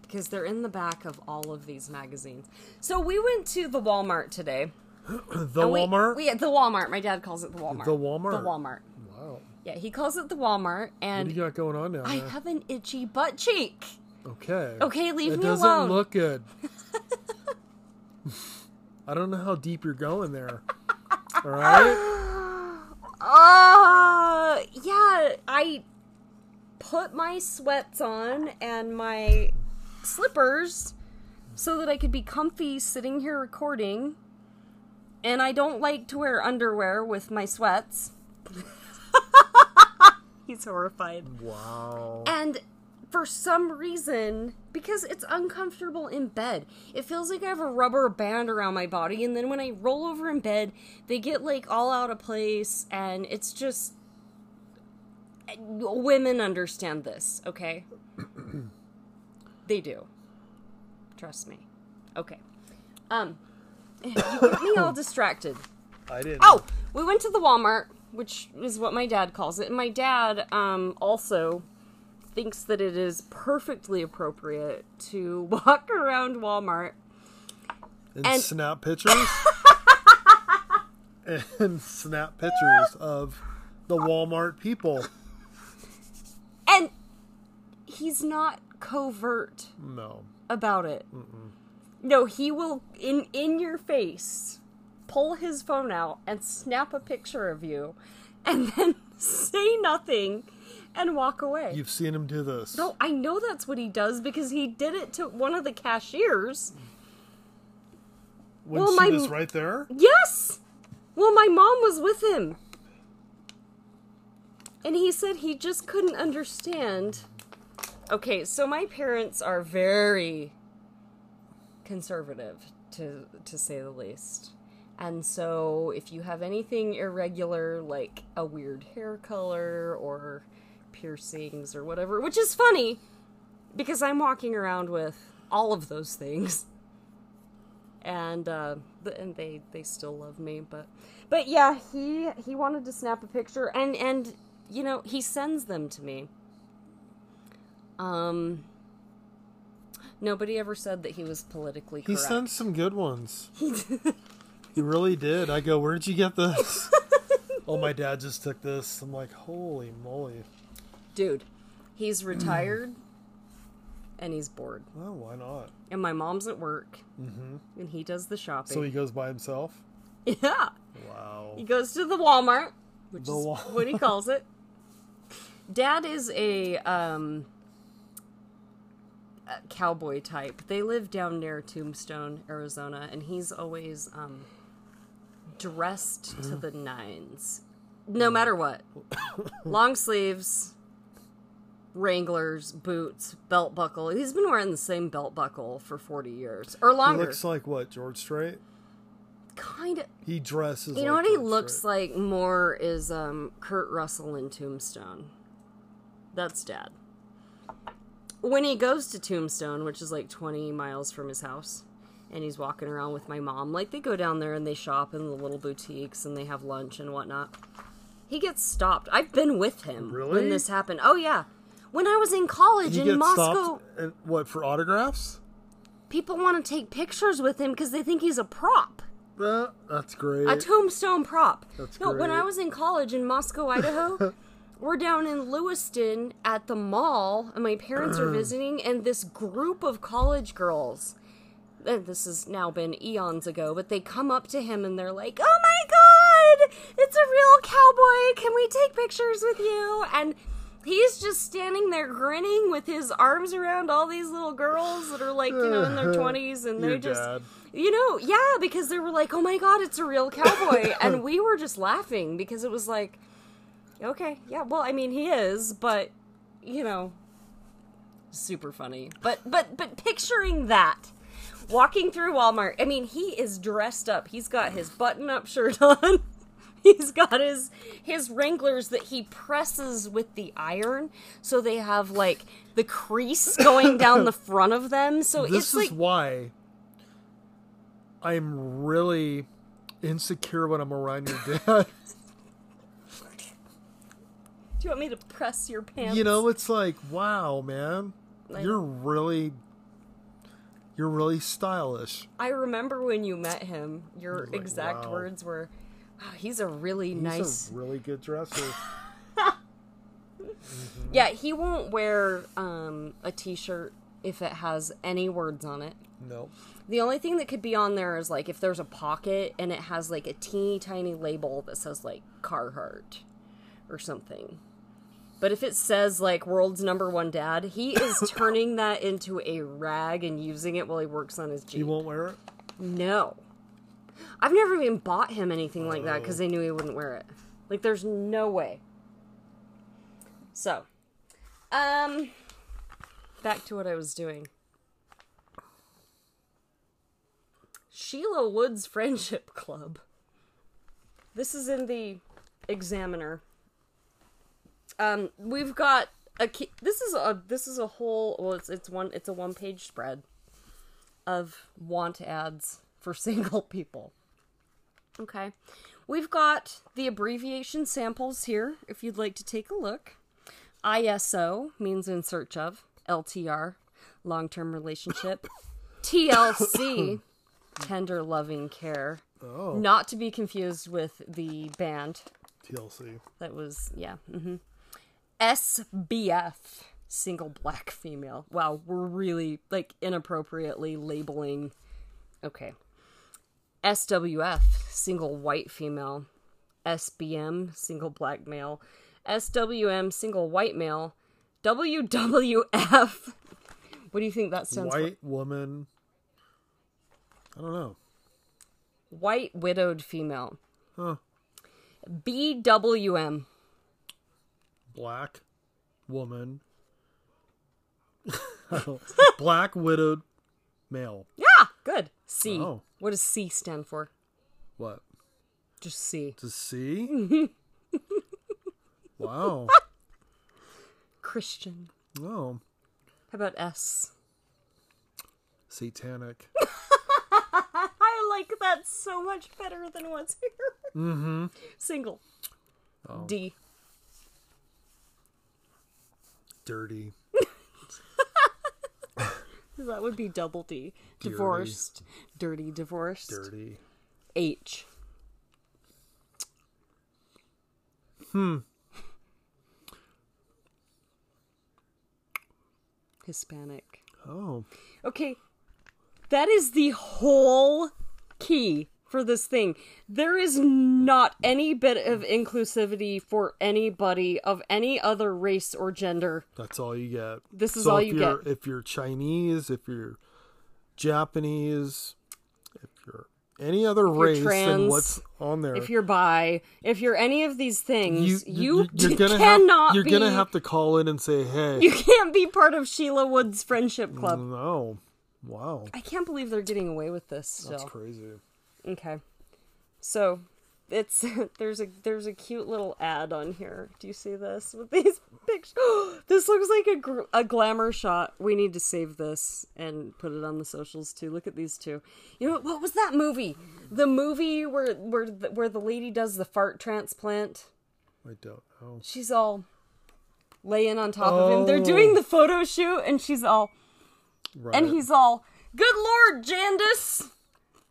because they're in the back of all of these magazines. So we went to the Walmart today. The we- Walmart? We, the Walmart. My dad calls it the Walmart. The Walmart? The Walmart. wow. Yeah, he calls it the Walmart, And What do you got going on down I have an itchy butt cheek. Okay. Okay, leave it me alone. It doesn't look good. I don't know how deep you're going there. All right. Uh, yeah, I put my sweats on and my slippers so that I could be comfy sitting here recording. And I don't like to wear underwear with my sweats. He's horrified. Wow. And for some reason, because it's uncomfortable in bed, it feels like I have a rubber band around my body. And then when I roll over in bed, they get like all out of place. And it's just. Women understand this, okay? they do. Trust me. Okay. Um, you get me all distracted. I didn't. Oh, we went to the Walmart, which is what my dad calls it. And my dad um, also thinks that it is perfectly appropriate to walk around Walmart. And, and- snap pictures. and snap pictures of the Walmart people. And he's not covert No. about it. No, he will in in your face pull his phone out and snap a picture of you and then say nothing and walk away. You've seen him do this. No, I know that's what he does because he did it to one of the cashiers. When well, she my- was right there? Yes! Well, my mom was with him. And he said he just couldn't understand. Okay, so my parents are very conservative to to say the least. And so if you have anything irregular like a weird hair color or piercings or whatever, which is funny because I'm walking around with all of those things and uh, and they they still love me, but but yeah, he he wanted to snap a picture, and and you know he sends them to me. Um, nobody ever said that he was politically correct. He sent some good ones. he really did. I go, where'd you get this? oh, my dad just took this. I'm like, holy moly. Dude, he's retired, and he's bored, Well, why not? and my mom's at work, and he does the shopping. So he goes by himself? yeah. Wow. He goes to the Walmart, which The is Wal- what he calls it. Dad is a um a cowboy type. They live down near Tombstone, Arizona, and he's always um dressed to the nines. No matter what. Long sleeves, Wranglers, boots, belt buckle. He's been wearing the same belt buckle for 40 years or longer. He looks like what? George Strait? kind of He dresses You know like what he looks Strait. like more is um, Kurt Russell in Tombstone. That's dad. When he goes to Tombstone, which is like 20 miles from his house, and he's walking around with my mom, like they go down there and they shop in the little boutiques and they have lunch and whatnot. He gets stopped. I've been with him Really? when this happened. Oh, yeah. When I was in college He in gets Moscow, stopped. And what, for autographs? people want to take pictures with him because they think he's a prop. Uh, that's great. a tombstone prop. That's no, when great. I was in college in Moscow, Idaho, we're down in Lewiston at the mall, and my parents are visiting, and this group of college girls. And this has now been eons ago, but they come up to him and they're like, "Oh my god, it's a real cowboy! Can we take pictures with you?" And He's just standing there grinning with his arms around all these little girls that are like, you know, in their 20s and they're just dad. you know, yeah, because they were like, "Oh my god, it's a real cowboy." and we were just laughing because it was like, okay, yeah, well, I mean, he is, but you know, super funny. But but but picturing that walking through Walmart, I mean, he is dressed up. He's got his button-up shirt on. He's got his his Wranglers that he presses with the iron, so they have like the crease going down the front of them. So This it's is like why I'm really insecure when I'm around your dad. Do you want me to press your pants? you know, it's like, wow, man, I you're really, you're really stylish. I remember when you met him, your like, exact wow. words were, wow, he's a really He's nice. a really good dresser. Yeah, he won't wear um, a t shirt if it has any words on it. no, The only thing that could be on there is like if there's a pocket and it has like a teeny tiny label that says like Carhartt or something. But if it says like world's number one dad, he is turning that into a rag and using it while he works on his Jeep. he won't wear it. No. I've never even bought him anything like that Oh. because they knew he wouldn't wear it. Like, there's no way. So, um, back to what I was doing. Sheila Woods Friendship Club. This is in the Examiner. Um, we've got a ki- this is a this is a whole well it's it's one it's a one page spread of want ads for single people. Okay. We've got the abbreviation samples here if you'd like to take a look. ISO means in search of, LTR, long term relationship, TLC, tender loving care, Oh, not to be confused with the band TLC. that was, yeah. hmm SBF, single black female. Wow, we're really, like, inappropriately labeling. Okay. SWF, single white female. SBM, single black male. SWM, single white male. WWF. What do you think that stands for? White woman. I don't know. White widowed female. Huh. BWM. Black woman. Oh, black widowed male. Yeah, good. C. Oh. What does C stand for? What? Just C. To C? wow. Christian. Oh. How about S? Satanic. I like that so much better than what's here. Mm-hmm. Single. Oh. D. Dirty. That would be double D. Divorced. Dirty divorced. Dirty. H. Hmm. Hispanic. Oh. Okay, that is the whole key for this thing. There is not any bit of inclusivity for anybody of any other race or gender. That's all you get. This is So all if you get. If you're Chinese, if you're Japanese, if you're any other you're race trans, than what's on there, If you're bi, if you're any of these things, you, you're gonna cannot have, you're be, gonna have to call in and say, "Hey, you can't be part of Sheila Wood's friendship club. no, wow, I can't believe they're getting away with this still. that's crazy." Okay. So it's there's a there's a cute little ad on here. Do you see this with these pictures? this looks like a gr- a glamour shot. We need to save this and put it on the socials too. Look at these two. You know what, was that movie? The movie where where the, where the lady does the fart transplant. I don't know. She's all laying on top of him. They're Oh. doing the photo shoot and she's all Right. and he's all, "Good lord, Jandis.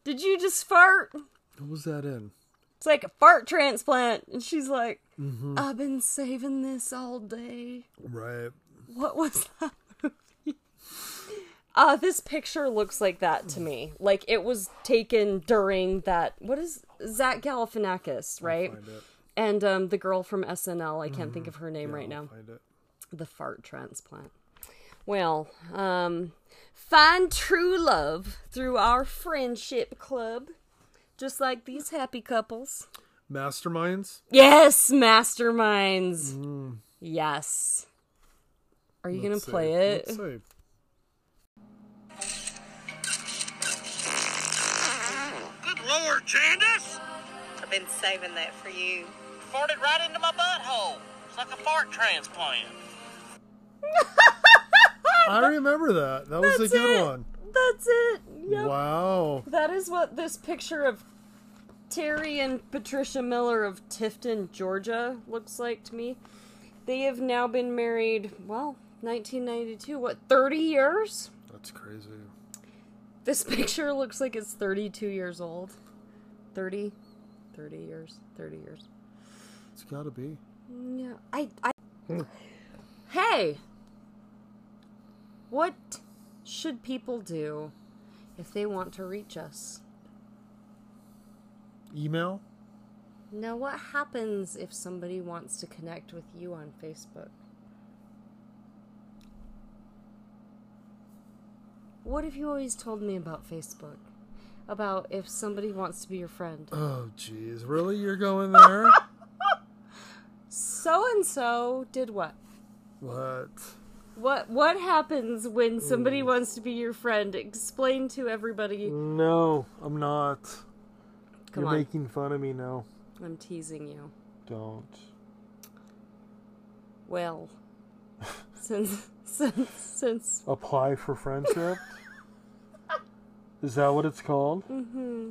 Did you just fart?" what was that in? It's like a fart transplant. And she's like, Mm-hmm. I've been saving this all day. Right. What was that movie? Uh, this picture looks like that to me. Like it was taken during that. What is Zach Galifianakis, right? And um, the girl from SNL. I can't think of her name Yeah, right I'll now. Find it. The fart transplant. Well, um, find true love through our friendship club, just like these happy couples. Masterminds. Yes, masterminds. Mm. Yes. Are you gonna play it? Let's see. Good Lord, Candace! I've been saving that for you. Farted right into my butthole. It's like a fart transplant. I remember that. That was a good it. one. That's it. Yep. Wow. That is what this picture of Terry and Patricia Miller of Tifton, Georgia looks like to me. They have now been married, well, 1992, what, 30 years? That's crazy. This picture looks like it's 32 years old. 30 30 years, 30 years. It's got to be. Yeah, I I hmm. Hey. What should people do if they want to reach us? Email. Now, what happens if somebody wants to connect with you on Facebook? What have you always told me about Facebook? About if somebody wants to be your friend. Oh, jeez. Really? You're going there? So and so did what? what? What what happens when somebody wants to be your friend? Explain to everybody. No, I'm not. Come You're on. making fun of me now. I'm teasing you. Don't. Well, since since since Apply for friendship? Is that what it's called? Mm-hmm.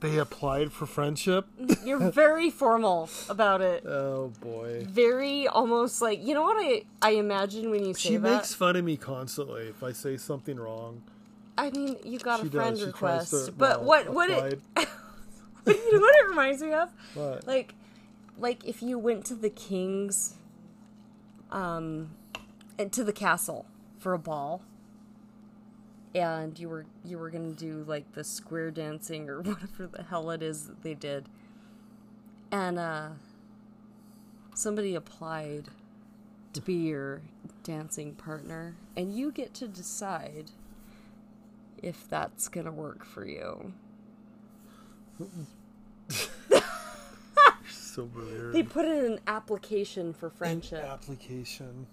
They applied for friendship? you're very formal about it. Oh, boy. very almost like you know what I I imagine when you say She that. makes fun of me constantly if I say something wrong. I mean, you got She a friend does. Request, to- but well, what what it applied. you know what it reminds me of? What? Like like if you went to the king's um to the castle for a ball and you were you were going to do like the square dancing or whatever the hell it is that they did. And uh somebody applied to be your dancing partner and you get to decide if that's going to work for you. so weird. They put in an application for friendship. Application.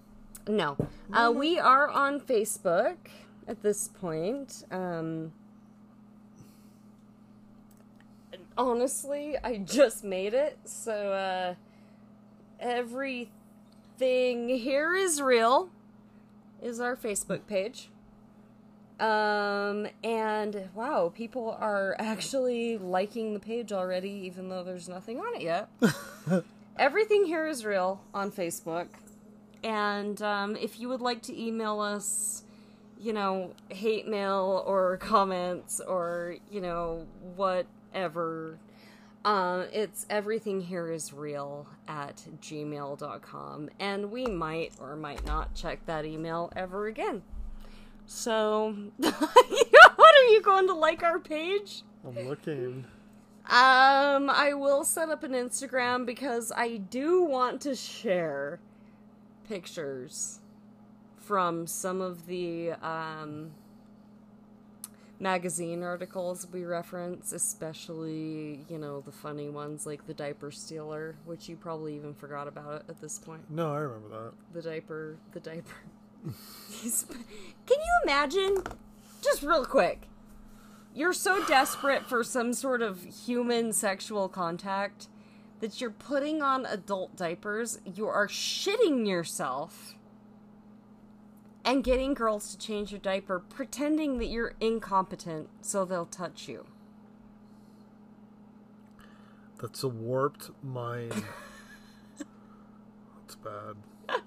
No. Uh, we are on Facebook at this point. Um, honestly, I just made it, so uh, everything here is real is our Facebook page. Um, and wow, people are actually liking the page already, even though there's nothing on it yet. Everything here is real on Facebook. And um, if you would like to email us, you know, hate mail or comments or, you know, whatever, um, it's everything here is real at gmail.com. And we might or might not check that email ever again. So, what are you going to like our page? I'm looking. Um, I will set up an Instagram because I do want to share pictures from some of the um, magazine articles we reference, especially, you know, the funny ones like the diaper stealer, which you probably even forgot about at this point. No, I remember that. The diaper, the diaper. Can you imagine? Just real quick. You're so desperate for some sort of human sexual contact that you're putting on adult diapers, you are shitting yourself and getting girls to change your diaper, pretending that you're incompetent so they'll touch you. That's a warped mind. That's bad.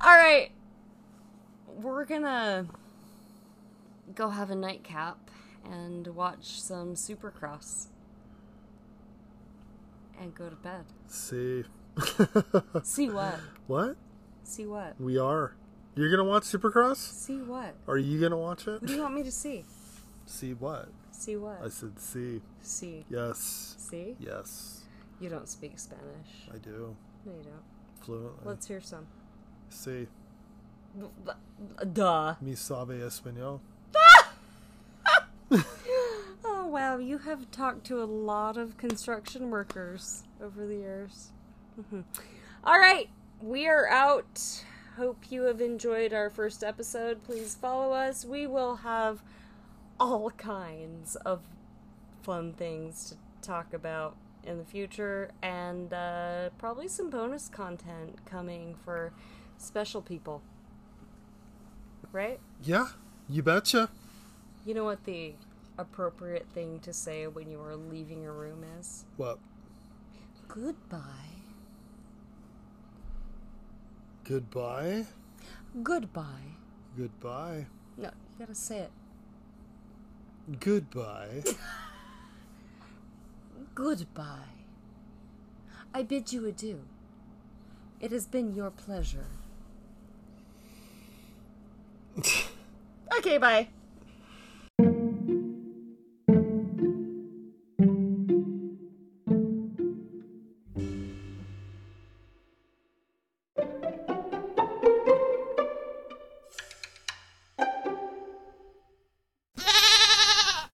All right. We're gonna go have a nightcap and watch some Supercross and go to bed. See. See what? what? See what? We are. You're gonna watch Supercross? See what? Are you gonna watch it? What do you want me to see? See what? See what? I said see. See. Yes. See? Yes. You don't speak Spanish. I do. No, you don't. fluently. Let's hear some. See, Duh. mi sabe español. Oh wow, you have talked to a lot of construction workers over the years. All right, we are out. Hope you have enjoyed our first episode. Please follow us. We will have all kinds of fun things to talk about in the future, and uh, probably some bonus content coming for special people. Right? Yeah, you betcha. You know what the appropriate thing to say when you are leaving a room is? What? Goodbye. Goodbye. Goodbye. Goodbye. No, you gotta say it. Goodbye. Goodbye. I bid you adieu. It has been your pleasure. okay, bye.